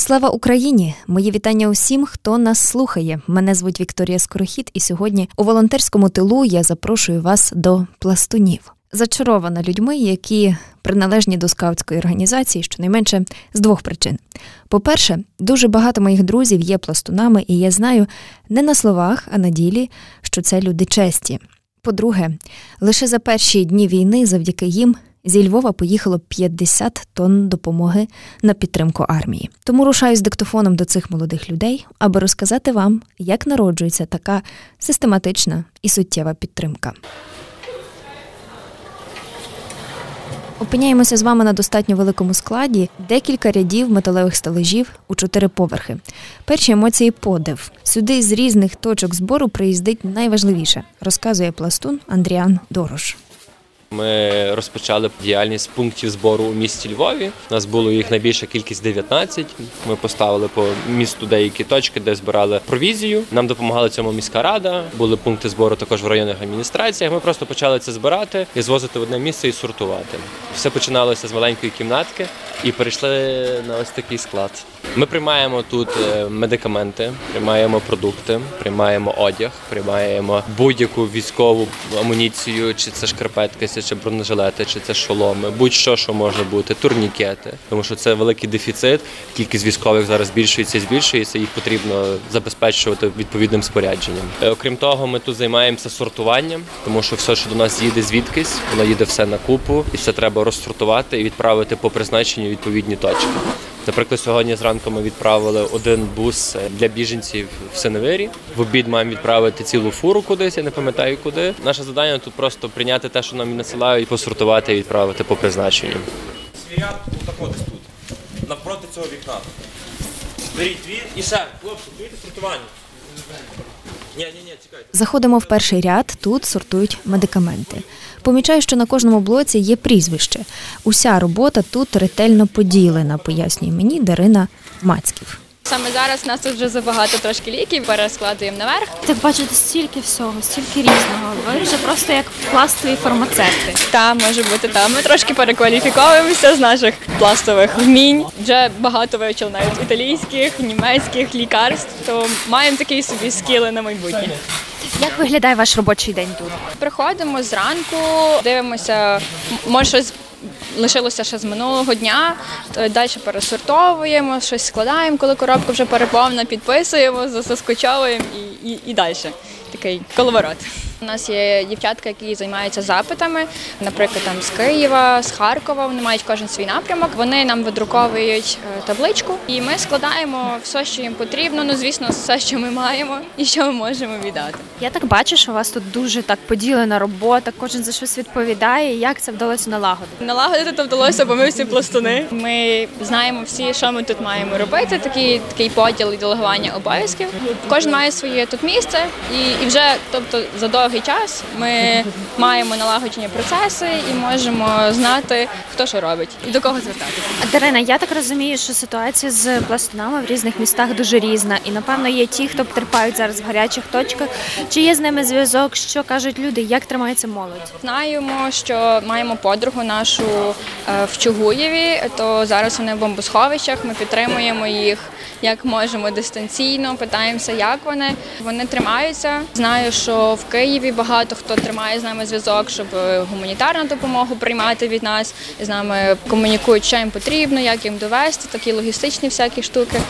Слава Україні! Мої вітання усім, хто нас слухає. Мене звуть Вікторія Скорохід, і сьогодні у волонтерському тилу я запрошую вас до пластунів. Зачарована людьми, які приналежні до скаутської організації, щонайменше з двох причин. По-перше, дуже багато моїх друзів є пластунами, і я знаю не на словах, а на ділі, що це люди честі. По-друге, лише за перші дні війни, завдяки їм, зі Львова поїхало 50 тонн допомоги на підтримку армії. Тому рушаю з диктофоном до цих молодих людей, аби розказати вам, як народжується така систематична і суттєва підтримка. Опиняємося з вами на достатньо великому складі, декілька рядів металевих стележів у чотири поверхи. Перші емоції подив. Сюди з різних точок збору приїздить найважливіше, розказує пластун Андріан Дорош. Ми розпочали діяльність пунктів збору у місті Львові. У нас було їх найбільша кількість 19. Ми поставили по місту деякі точки, де збирали провізію. Нам допомагала цьому міська рада. Були пункти збору також в районних адміністраціях. Ми просто почали це збирати і звозити в одне місце і сортувати. Все починалося з маленької кімнатки і перейшли на ось такий склад. Ми приймаємо тут е, медикаменти, приймаємо продукти, приймаємо одяг, приймаємо будь-яку військову амуніцію, чи це шкарпетки, чи бронежилети, чи це шоломи, будь-що, що може бути, турнікети, тому що це великий дефіцит. Кількість військових зараз збільшується і збільшується. Їх потрібно забезпечувати відповідним спорядженням. Е, Окрім того, ми тут займаємося сортуванням, тому що все, що до нас їде звідкись, воно їде все на купу, і все треба розсортувати і відправити по призначенню відповідні точки. Наприклад, сьогодні зранку ми відправили один бус для біженців в Синевирі. В обід маємо відправити цілу фуру кудись, я не пам'ятаю куди. Наше завдання тут просто прийняти те, що нам насилають, посортувати і відправити по призначенню. Свій ряд отако десь тут. Навпроти цього вікна. Беріть дві і ще, хлопці, дивіться сортування. Заходимо в перший ряд, тут сортують медикаменти. Помічаю, що на кожному блоці є прізвище. Уся робота тут ретельно поділена, пояснює мені Дарина Мацьків. Саме зараз нас тут вже забагато трошки ліків, перескладуємо наверх. Так бачите, стільки всього, стільки різного. Ви вже просто як пластові фармацевти. Та може бути та ми трошки перекваліфіковуємося з наших пластових вмінь. Вже багато вивчили навіть італійських, німецьких лікарств, то маємо такі собі скіли на майбутнє. Як виглядає ваш робочий день тут? Приходимо зранку, дивимося, може щось. Лишилося ще з минулого дня, далі пересортовуємо, щось складаємо, коли коробка вже переповнена, підписуємо, засоскочовуємо і, і, і далі. Такий коловорот. У нас є дівчатка, які займаються запитами, наприклад, там з Києва, з Харкова. Вони мають кожен свій напрямок. Вони нам видруковують е, табличку, і ми складаємо все, що їм потрібно. Ну, звісно, все, що ми маємо і що ми можемо віддати. Я так бачу, що у вас тут дуже так поділена робота, кожен за щось відповідає. Як це вдалося налагодити? Налагодити то вдалося, бо ми всі пластуни. Ми знаємо всі, що ми тут маємо робити. Такий такий поділ і делегування обов'язків. Кожен має своє тут місце, і, і вже, тобто, за довгий час ми маємо налагоджені процеси і можемо знати, хто що робить і до кого звертатися. Дарина, я так розумію, що ситуація з пластунами в різних містах дуже різна, і напевно є ті, хто потерпають зараз в гарячих точках. Чи є з ними зв'язок? Що кажуть люди? Як тримається молодь? Знаємо, що маємо подругу нашу е, в Чугуєві, то зараз вони в бомбосховищах. Ми підтримуємо їх як можемо дистанційно, питаємося, як вони. Вони тримаються. Знаю, що в Києві багато хто тримає з нами зв'язок, щоб е, гуманітарну допомогу приймати від нас. З нами комунікують, що їм потрібно, як їм довести, такі логістичні всякі штуки.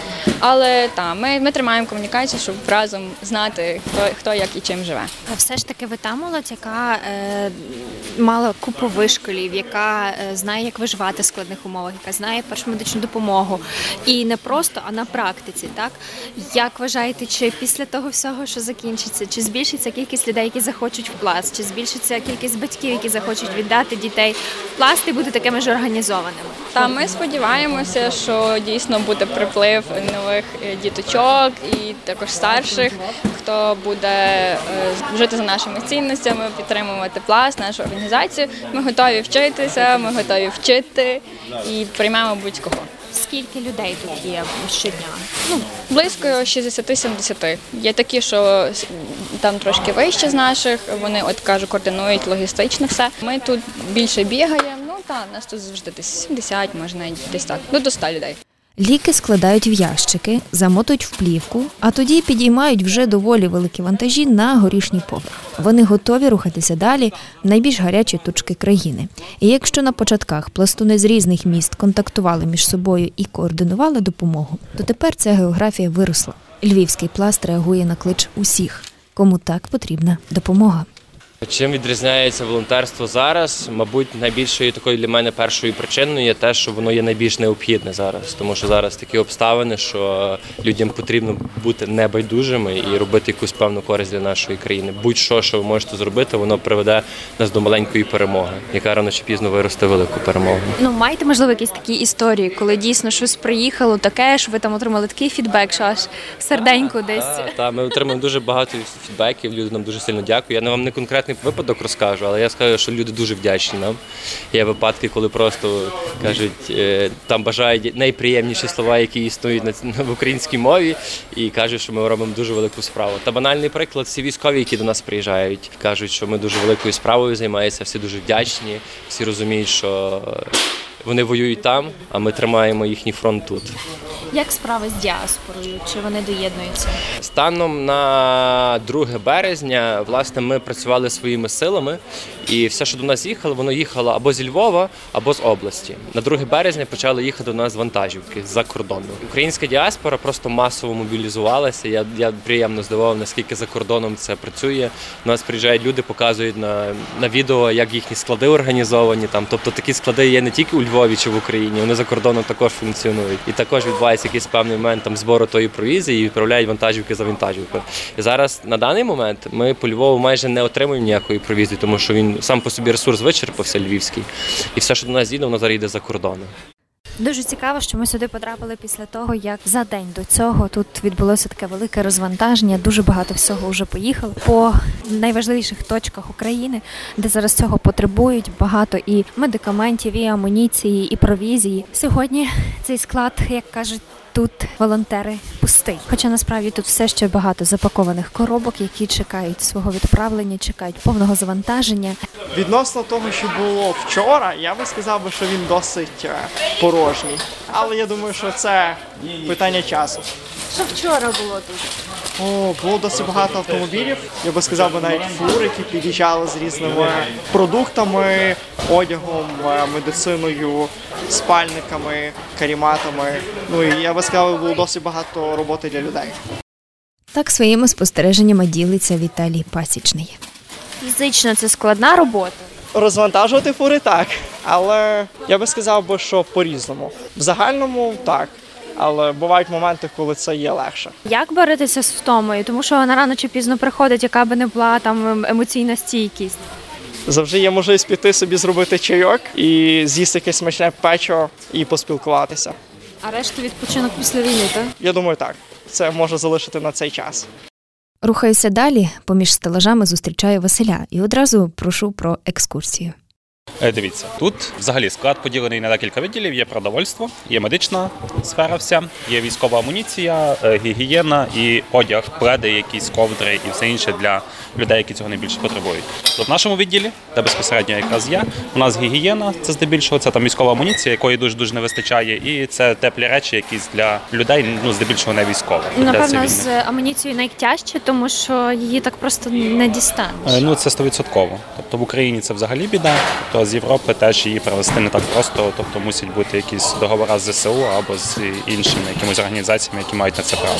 Але та ми, ми тримаємо комунікацію, щоб разом знати, хто, хто як і чим живе. А все ж таки ви та молодь, яка е, мала купу вишколів, яка е, знає, як виживати в складних умовах, яка знає першу медичну допомогу. І не просто, а на практиці. Так як вважаєте, чи після того всього, що закінчиться, чи збільшиться кількість людей, які захочуть в пласт, чи збільшиться кількість батьків, які захочуть віддати дітей в пласт і бути такими ж організованими? Та ми сподіваємося, що дійсно буде приплив нових е, діточок і також старших, хто буде е, жити за нашими цінностями, підтримувати пласт, нашу організацію. Ми готові вчитися, ми готові вчити і приймемо будь-кого. Скільки людей тут є щодня? Ну, близько 60-70. Є такі, що там трошки вище з наших. Вони, от кажу, координують логістично все. Ми тут більше бігаємо. Ну та нас тут завжди десь 70, можна десь так. Ну до 100 людей. Ліки складають в ящики, замотують в плівку, а тоді підіймають вже доволі великі вантажі на горішній поверх. Вони готові рухатися далі в найбільш гарячі точки країни. І якщо на початках пластуни з різних міст контактували між собою і координували допомогу, то тепер ця географія виросла. Львівський пласт реагує на клич усіх, кому так потрібна допомога. Чим відрізняється волонтерство зараз? Мабуть, найбільшою такою для мене першою причиною є те, що воно є найбільш необхідне зараз, тому що зараз такі обставини, що людям потрібно бути небайдужими і робити якусь певну користь для нашої країни. Будь-що, що ви можете зробити, воно приведе нас до маленької перемоги, яка рано чи пізно виросте велику перемогу. Ну, маєте, можливо, якісь такі історії, коли дійсно щось приїхало, таке, що ви там отримали такий фідбек, що аж серденько десь. Та, та, ми отримуємо дуже багато фідбеків. Люди нам дуже сильно дякують. Я не вам не конкретний випадок розкажу, але я скажу, що люди дуже вдячні нам. Є випадки, коли просто кажуть, е, там бажають найприємніші слова, які існують в українській мові, і кажуть, що ми робимо дуже велику справу. Та банальний приклад всі військові, які до нас приїжджають, кажуть, що ми дуже великою справою займаємося, всі дуже вдячні, всі розуміють, що вони воюють там, а ми тримаємо їхній фронт тут. Як справи з діаспорою? Чи вони доєднуються? Станом на 2 березня, власне, ми працювали своїми силами, і все, що до нас їхало, воно їхало або зі Львова, або з області. На 2 березня почали їхати до нас вантажівки з-за кордону. Українська діаспора просто масово мобілізувалася. Я, я приємно здивований, наскільки за кордоном це працює. У нас приїжджають люди, показують на, на відео, як їхні склади організовані. Там, тобто такі склади є не тільки у Львові чи в Україні, вони за кордоном також функціонують. І також відбувається якийсь певний момент там збору тої провізії і відправляють вантажівки за вантажівкою. І зараз на даний момент ми по Львову майже не отримуємо ніякої провізії, тому що він сам по собі ресурс вичерпався львівський, і все, що до нас їде, воно зараз йде за кордоном. Дуже цікаво, що ми сюди потрапили після того, як за день до цього тут відбулося таке велике розвантаження. Дуже багато всього вже поїхало по найважливіших точках України, де зараз цього потребують багато і медикаментів, і амуніції, і провізії. Сьогодні цей склад, як кажуть. Тут волонтери пустий, хоча насправді тут все ще багато запакованих коробок, які чекають свого відправлення, чекають повного завантаження. Відносно того, що було вчора, я би сказав що він досить е, порожній. Але я думаю, що це питання часу. Що вчора було тут? О, було досить багато автомобілів. Я би сказав би навіть фур, які під'їжджали з різними продуктами, одягом, е, медициною, спальниками, каріматами. Ну і я би сказав, було досить багато роботи для людей. Так своїми спостереженнями ділиться Віталій Пасічний. Фізично це складна робота. Розвантажувати фури так, але я би сказав би, що по-різному. В загальному так. Але бувають моменти, коли це є легше. Як боротися з втомою? Тому що вона рано чи пізно приходить, яка би не була там ем, емоційна стійкість. Завжди є можливість піти собі зробити чайок і з'їсти якесь смачне печиво і поспілкуватися. А решту відпочинок після війни, так? Я думаю, так. Це може залишити на цей час. Рухаюся далі, поміж стелажами зустрічаю Василя і одразу прошу про екскурсію. Е, Дивіться, тут взагалі склад поділений на декілька відділів. Є продовольство, є медична сфера, вся, є військова амуніція, е, гігієна і одяг, пледи, якісь ковдри і все інше для людей, які цього найбільше потребують. Тут в нашому відділі, де безпосередньо якраз я, у нас гігієна, це здебільшого це там військова амуніція, якої дуже дуже не вистачає, і це теплі речі, якісь для людей, ну здебільшого не військових. Напевно, з амуніцією найтяжче, тому що її так просто не дістанеш. Е, Ну, це стовідсотково. Тобто в Україні це взагалі біда. Тобто з Європи теж її привезти не так просто. Тобто мусять бути якісь договори з ЗСУ або з іншими якимись організаціями, які мають на це право.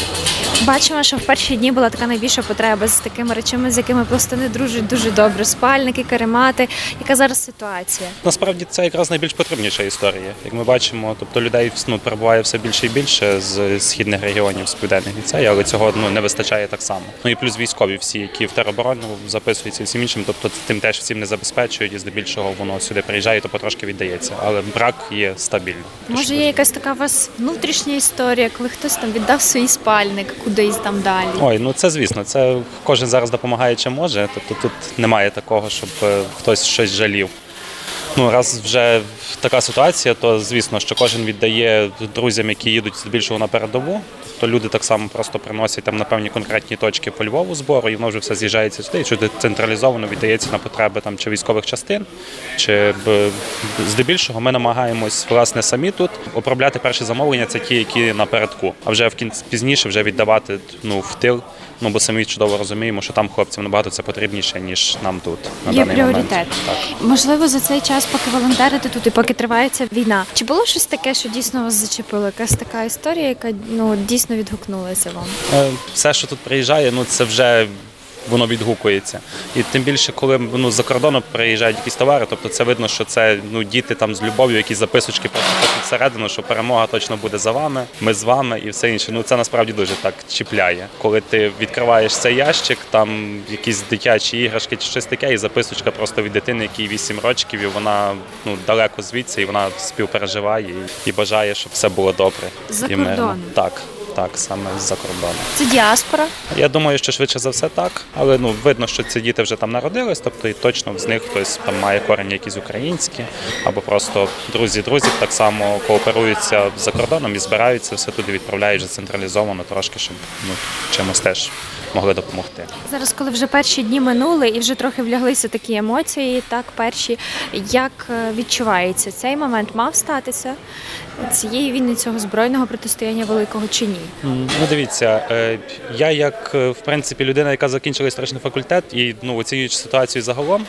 Бачимо, що в перші дні була така найбільша потреба з такими речами, з якими просто не дружать дуже добре. Спальники, каремати. Яка зараз ситуація? Насправді це якраз найбільш потрібніша історія. Як ми бачимо, тобто людей ну, перебуває все більше і більше з східних регіонів, з південних цієї, але цього ну, не вистачає так само. Ну і плюс військові всі, які в тероборону записуються і всім іншим, тобто тим теж всім не забезпечують, і здебільшого воно сюди приїжджає, то потрошки віддається. Але брак є стабільний. Може, є якась така у вас внутрішня історія, коли хтось там віддав свій спальник кудись там далі. Ой, ну це звісно, це кожен зараз допомагає чи може. Тобто тут немає такого, щоб е, хтось щось жалів. Ну, раз вже така ситуація, то звісно, що кожен віддає друзям, які їдуть здебільшого на передову. То люди так само просто приносять там на певні конкретні точки по Львову збору, і воно вже все з'їжджається сюди, і що централізовано віддається на потреби там чи військових частин, чи здебільшого ми намагаємось власне самі тут обробляти перші замовлення. Це ті, які напередку, а вже в кінці пізніше вже віддавати ну в тил. Ну бо самі чудово розуміємо, що там хлопцям набагато це потрібніше ніж нам тут на Є даний пріоритет. момент. Так. Можливо, за цей час, поки волонтерите тут і поки тривається війна. Чи було щось таке, що дійсно вас зачепило? Якась така історія, яка ну дійсно відгукнулася вам? Е, все, що тут приїжджає, ну це вже воно відгукується. І тим більше, коли ну, за кордону приїжджають якісь товари, тобто це видно, що це ну, діти там з любов'ю, якісь записочки просто всередину, що перемога точно буде за вами, ми з вами і все інше. Ну це насправді дуже так чіпляє. Коли ти відкриваєш цей ящик, там якісь дитячі іграшки чи щось таке, і записочка просто від дитини, якій 8 років, і вона ну далеко звідси, і вона співпереживає і, і бажає, щоб все було добре. За і мирно. Так, так, саме з-за кордону. Це діаспора. Я думаю, що швидше за все так, але ну видно, що ці діти вже там народились, тобто і точно з них хтось там має корені якісь українські, або просто друзі друзів так само кооперуються за кордоном і збираються все туди, відправляють вже централізовано трошки, щоб ну чимось теж могли допомогти. Зараз, коли вже перші дні минули і вже трохи вляглися такі емоції, так перші, як е, відчувається цей момент мав статися цієї війни, цього збройного протистояння великого чи ні? Ну, дивіться, е, я як е, в принципі людина, яка закінчила історичний факультет, і ну оцінюючи ситуацію загалом,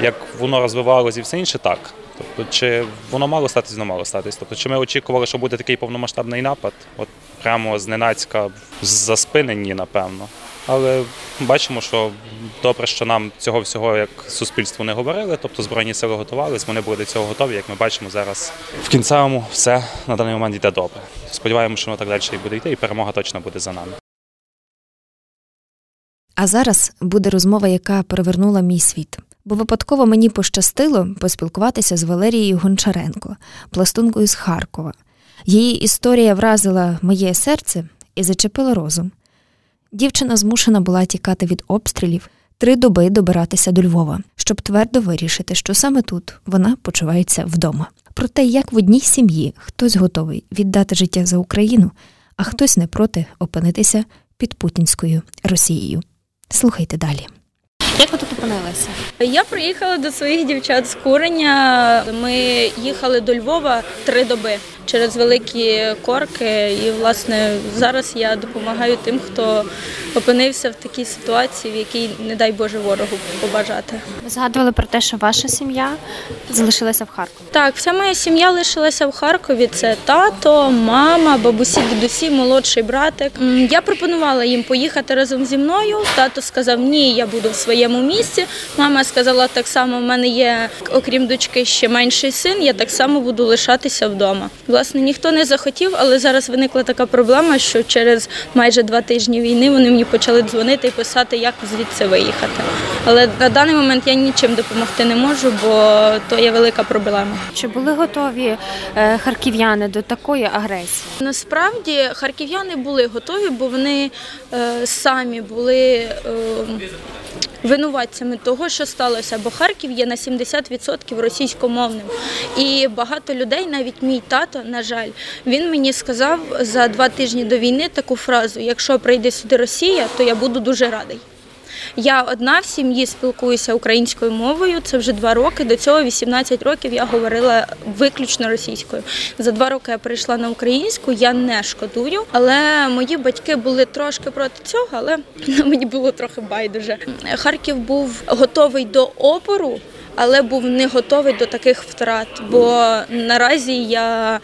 як воно розвивалося і все інше, так. Тобто, чи воно мало статись, воно мало статись. Тобто, чи ми очікували, що буде такий повномасштабний напад? От прямо зненацька за спини, ні, напевно. Але бачимо, що добре, що нам цього всього як суспільству не говорили. Тобто збройні сили готувались, вони були до цього готові. Як ми бачимо зараз в кінцевому все на даний момент йде добре. Сподіваємося, що воно так далі і буде йти, і перемога точно буде за нами. А зараз буде розмова, яка перевернула мій світ. Бо випадково мені пощастило поспілкуватися з Валерією Гончаренко, пластункою з Харкова. Її історія вразила моє серце і зачепила розум. Дівчина змушена була тікати від обстрілів, три доби добиратися до Львова, щоб твердо вирішити, що саме тут вона почувається вдома. Про те, як в одній сім'ї хтось готовий віддати життя за Україну, а хтось не проти опинитися під путінською Росією. Слухайте далі. Як ви тут опинилися? Я приїхала до своїх дівчат з курення. Ми їхали до Львова три доби через великі корки. І, власне, зараз я допомагаю тим, хто опинився в такій ситуації, в якій, не дай Боже, ворогу побажати. Ви згадували про те, що ваша сім'я залишилася в Харкові. Так, вся моя сім'я лишилася в Харкові. Це тато, мама, бабусі, дідусі, молодший братик. Я пропонувала їм поїхати разом зі мною. Тато сказав, ні, я буду в своєму місці. Мама сказала так само, в мене є, окрім дочки, ще менший син, я так само буду лишатися вдома. Власне, ніхто не захотів, але зараз виникла така проблема, що через майже два тижні війни вони мені почали дзвонити і писати, як звідси виїхати. Але на даний момент я нічим допомогти не можу, бо то є велика проблема. Чи були готові е, харків'яни до такої агресії? Насправді харків'яни були готові, бо вони е, самі були е, винуватцями того, що сталося. Бо Харків є на 70% російськомовним. І багато людей, навіть мій тато, на жаль, він мені сказав за два тижні до війни таку фразу: якщо прийде сюди Росія, то я буду дуже радий. Я одна в сім'ї спілкуюся українською мовою. Це вже два роки. До цього 18 років я говорила виключно російською. За два роки я перейшла на українську. Я не шкодую, але мої батьки були трошки проти цього, але мені було трохи байдуже. Харків був готовий до опору. Але був не готовий до таких втрат, бо наразі я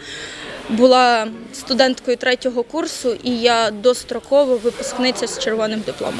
була студенткою третього курсу і я достроково випускниця з червоним дипломом.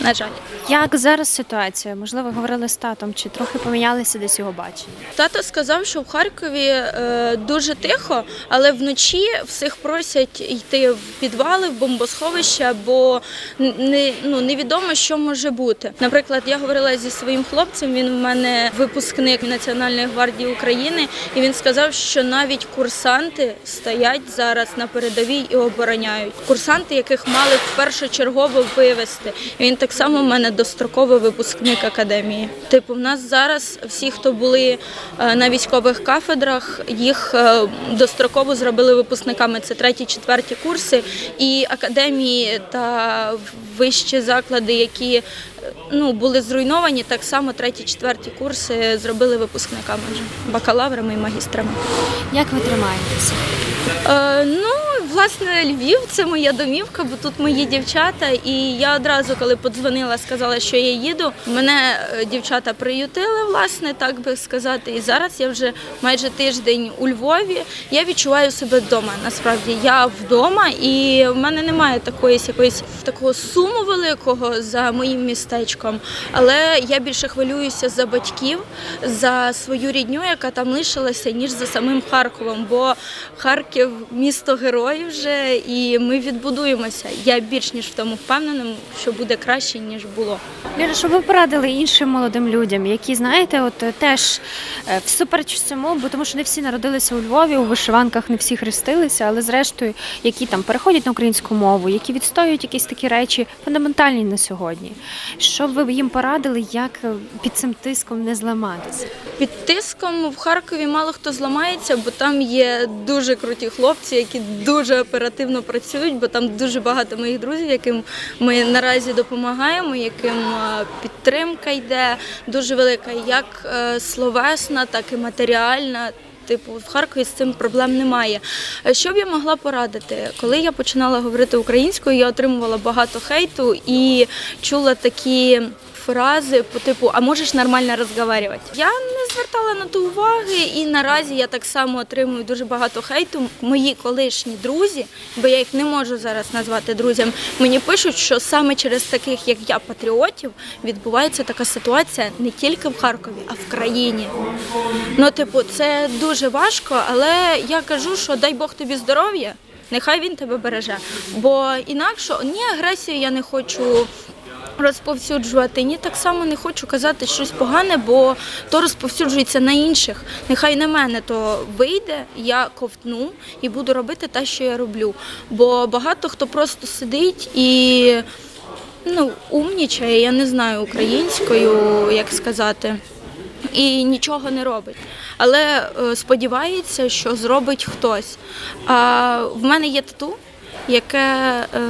На жаль. Як зараз ситуація? Можливо, говорили з татом, чи трохи помінялися десь його бачення? Тато сказав, що в Харкові е, дуже тихо, але вночі всіх просять йти в підвали, в бомбосховища, бо не, ну, невідомо, що може бути. Наприклад, я говорила зі своїм хлопцем, він в мене випускник Національної гвардії України, і він сказав, що навіть курсанти стоять зараз на передовій і обороняють. Курсанти, яких мали першочергово вивезти. І він так так само в мене достроковий випускник академії. Типу, в нас зараз всі, хто були е, на військових кафедрах, їх е, достроково зробили випускниками. Це треті, четверті курси, і академії та вищі заклади, які ну, були зруйновані, так само треті, четверті курси зробили випускниками вже бакалаврами і магістрами. Як ви тримаєтеся? Е, ну, власне, Львів це моя домівка, бо тут мої дівчата. І я одразу, коли подзвонила, сказала, що я їду. Мене е, дівчата приютили, власне, так би сказати. І зараз я вже майже тиждень у Львові. Я відчуваю себе вдома. Насправді я вдома, і в мене немає такої якоїсь такого суму великого за моїм містечком. Але я більше хвилююся за батьків, за свою рідню, яка там лишилася, ніж за самим Харковом. Бо Харків місто героїв вже, і ми відбудуємося. Я більш ніж в тому впевнена, що буде краще ніж було. Ліра, що ви порадили іншим молодим людям, які знаєте, от е, теж е, всупереч всьому, бо тому що не всі народилися у Львові, у вишиванках не всі хрестилися, але зрештою, які там переходять на українську мову, які відстоюють якісь такі речі фундаментальні на сьогодні. Що б ви їм порадили, як е, під цим тиском не зламатися? Під тиском в Харкові мало хто зламається, бо там є дуже круті хлопці, які дуже оперативно працюють, бо там дуже багато моїх друзів, яким ми наразі допомагаємо, яким е, підтримка йде дуже велика, як е, словесна, так і матеріальна. Типу, в Харкові з цим проблем немає. Е, Що б я могла порадити? Коли я починала говорити українською, я отримувала багато хейту і чула такі фрази по типу А можеш нормально розмовляти? Я не звертала на то уваги, і наразі я так само отримую дуже багато хейту. Мої колишні друзі, бо я їх не можу зараз назвати друзям. Мені пишуть, що саме через таких, як я, патріотів, відбувається така ситуація не тільки в Харкові, а в країні. Ну, типу, це дуже важко, але я кажу, що дай Бог тобі здоров'я. Нехай він тебе береже. Бо інакше ні агресію я не хочу розповсюджувати, ні так само не хочу казати щось погане, бо то розповсюджується на інших. Нехай на мене то вийде, я ковтну і буду робити те, що я роблю. Бо багато хто просто сидить і ну, умнічає, я не знаю українською, як сказати, і нічого не робить. Але е, сподівається, що зробить хтось. А в мене є тату, яке е,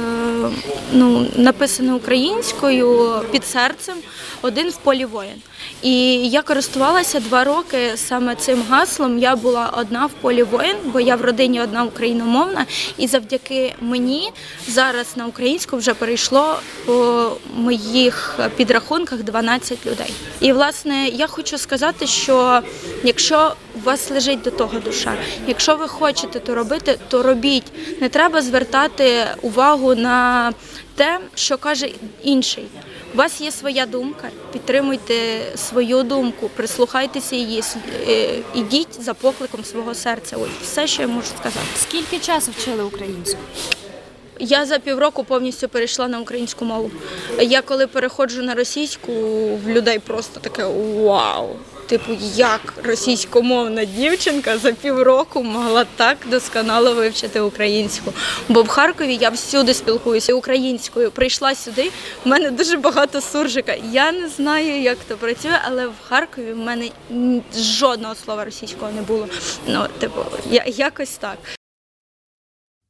ну, написане українською під серцем один в полі воїн. І я користувалася два роки саме цим гаслом. Я була одна в полі воїн, бо я в родині одна україномовна, і завдяки мені зараз на українську вже перейшло по моїх підрахунках 12 людей. І власне я хочу сказати, що якщо у вас лежить до того душа, якщо ви хочете то робити, то робіть. Не треба звертати увагу на те, що каже інший. У вас є своя думка, підтримуйте свою думку, прислухайтеся її, е, ідіть за покликом свого серця. Ось все, що я можу сказати. Скільки часу вчили українську? Я за півроку повністю перейшла на українську мову. Я коли переходжу на російську, в людей просто таке вау. Типу, як російськомовна дівчинка за півроку могла так досконало вивчити українську. Бо в Харкові я всюди спілкуюся українською. Прийшла сюди, в мене дуже багато суржика. Я не знаю, як то працює, але в Харкові в мене жодного слова російського не було. Ну, типу, я, якось так.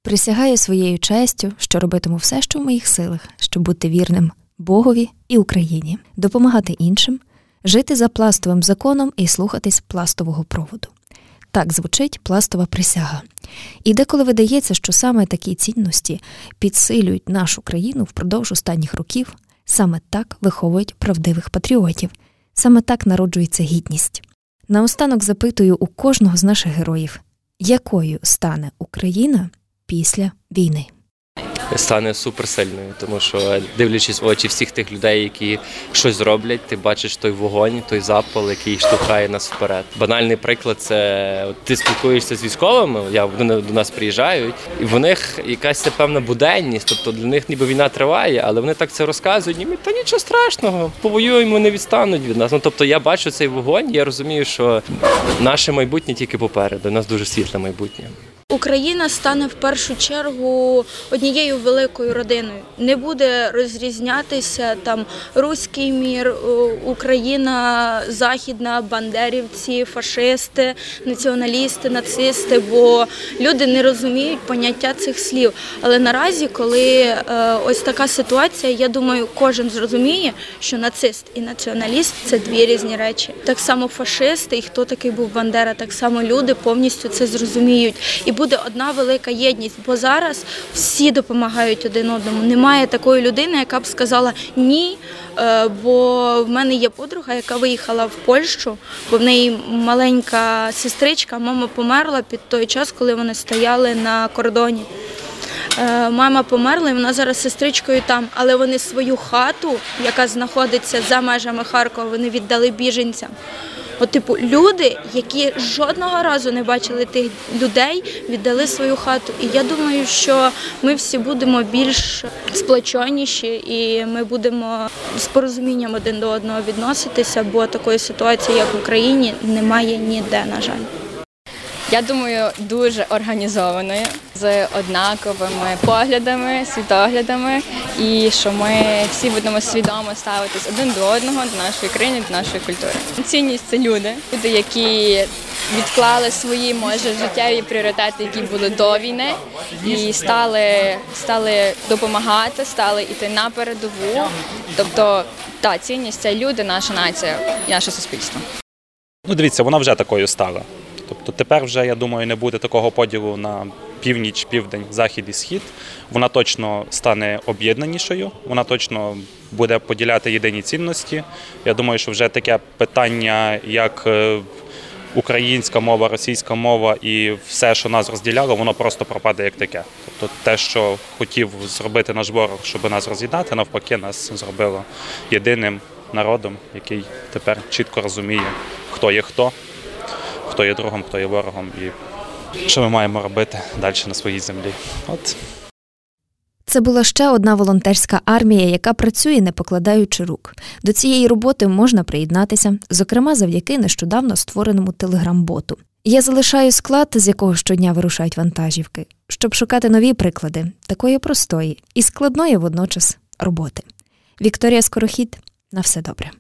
Присягаю своєю честю, що робитиму все, що в моїх силах, щоб бути вірним Богові і Україні, допомагати іншим, жити за пластовим законом і слухатись пластового проводу. Так звучить пластова присяга. І деколи видається, що саме такі цінності підсилюють нашу країну впродовж останніх років, саме так виховують правдивих патріотів, саме так народжується гідність. Наостанок запитую у кожного з наших героїв, якою стане Україна після війни. Стане суперсильною, тому що дивлячись в очі всіх тих людей, які щось роблять, ти бачиш той вогонь, той запал, який штовхає нас вперед. Банальний приклад це от ти спілкуєшся з військовими. Я вони до нас приїжджають, і в них якась певна буденність. Тобто для них ніби війна триває, але вони так це розказують. Ніби та нічого страшного, повоюємо, не відстануть від нас. Ну тобто я бачу цей вогонь, я розумію, що наше майбутнє тільки попереду. У нас дуже світле майбутнє. Україна стане в першу чергу однією великою родиною. Не буде розрізнятися там руський мір, Україна, західна, бандерівці, фашисти, націоналісти, нацисти, бо люди не розуміють поняття цих слів. Але наразі, коли е, ось така ситуація, я думаю, кожен зрозуміє, що нацист і націоналіст це дві різні речі. Так само фашисти і хто такий був Бандера, так само люди повністю це зрозуміють. І буде одна велика єдність, бо зараз всі допомагають один одному. Немає такої людини, яка б сказала ні. Е, бо в мене є подруга, яка виїхала в Польщу, бо в неї маленька сестричка, мама померла під той час, коли вони стояли на кордоні. Е, мама померла, і вона зараз з сестричкою там, але вони свою хату, яка знаходиться за межами Харкова, вони віддали біженцям. От, типу, люди, які жодного разу не бачили тих людей, віддали свою хату. І я думаю, що ми всі будемо більш сплоченіші і ми будемо з порозумінням один до одного відноситися, бо такої ситуації, як в Україні, немає ніде, на жаль. Я думаю, дуже організованою з однаковими поглядами, світоглядами, і що ми всі будемо свідомо ставитись один до одного, до нашої країни, до нашої культури. Цінність це люди, люди, які відклали свої може життєві пріоритети, які були до війни, і стали стали допомагати, стали йти на передову. Тобто та цінність це люди, наша нація, наше суспільство. Ну, дивіться, вона вже такою стала. Тобто тепер вже, я думаю, не буде такого поділу на північ, південь, захід і схід. Вона точно стане об'єднанішою, вона точно буде поділяти єдині цінності. Я думаю, що вже таке питання, як е, українська мова, російська мова і все, що нас розділяло, воно просто пропаде як таке. Тобто те, що хотів зробити наш ворог, щоб нас роз'єднати, навпаки, нас зробило єдиним народом, який тепер чітко розуміє, хто є хто хто є другом, хто є ворогом, і що ми маємо робити далі на своїй землі. От. Це була ще одна волонтерська армія, яка працює, не покладаючи рук. До цієї роботи можна приєднатися, зокрема завдяки нещодавно створеному телеграм-боту. Я залишаю склад, з якого щодня вирушають вантажівки, щоб шукати нові приклади такої простої і складної водночас роботи. Вікторія Скорохід на все добре.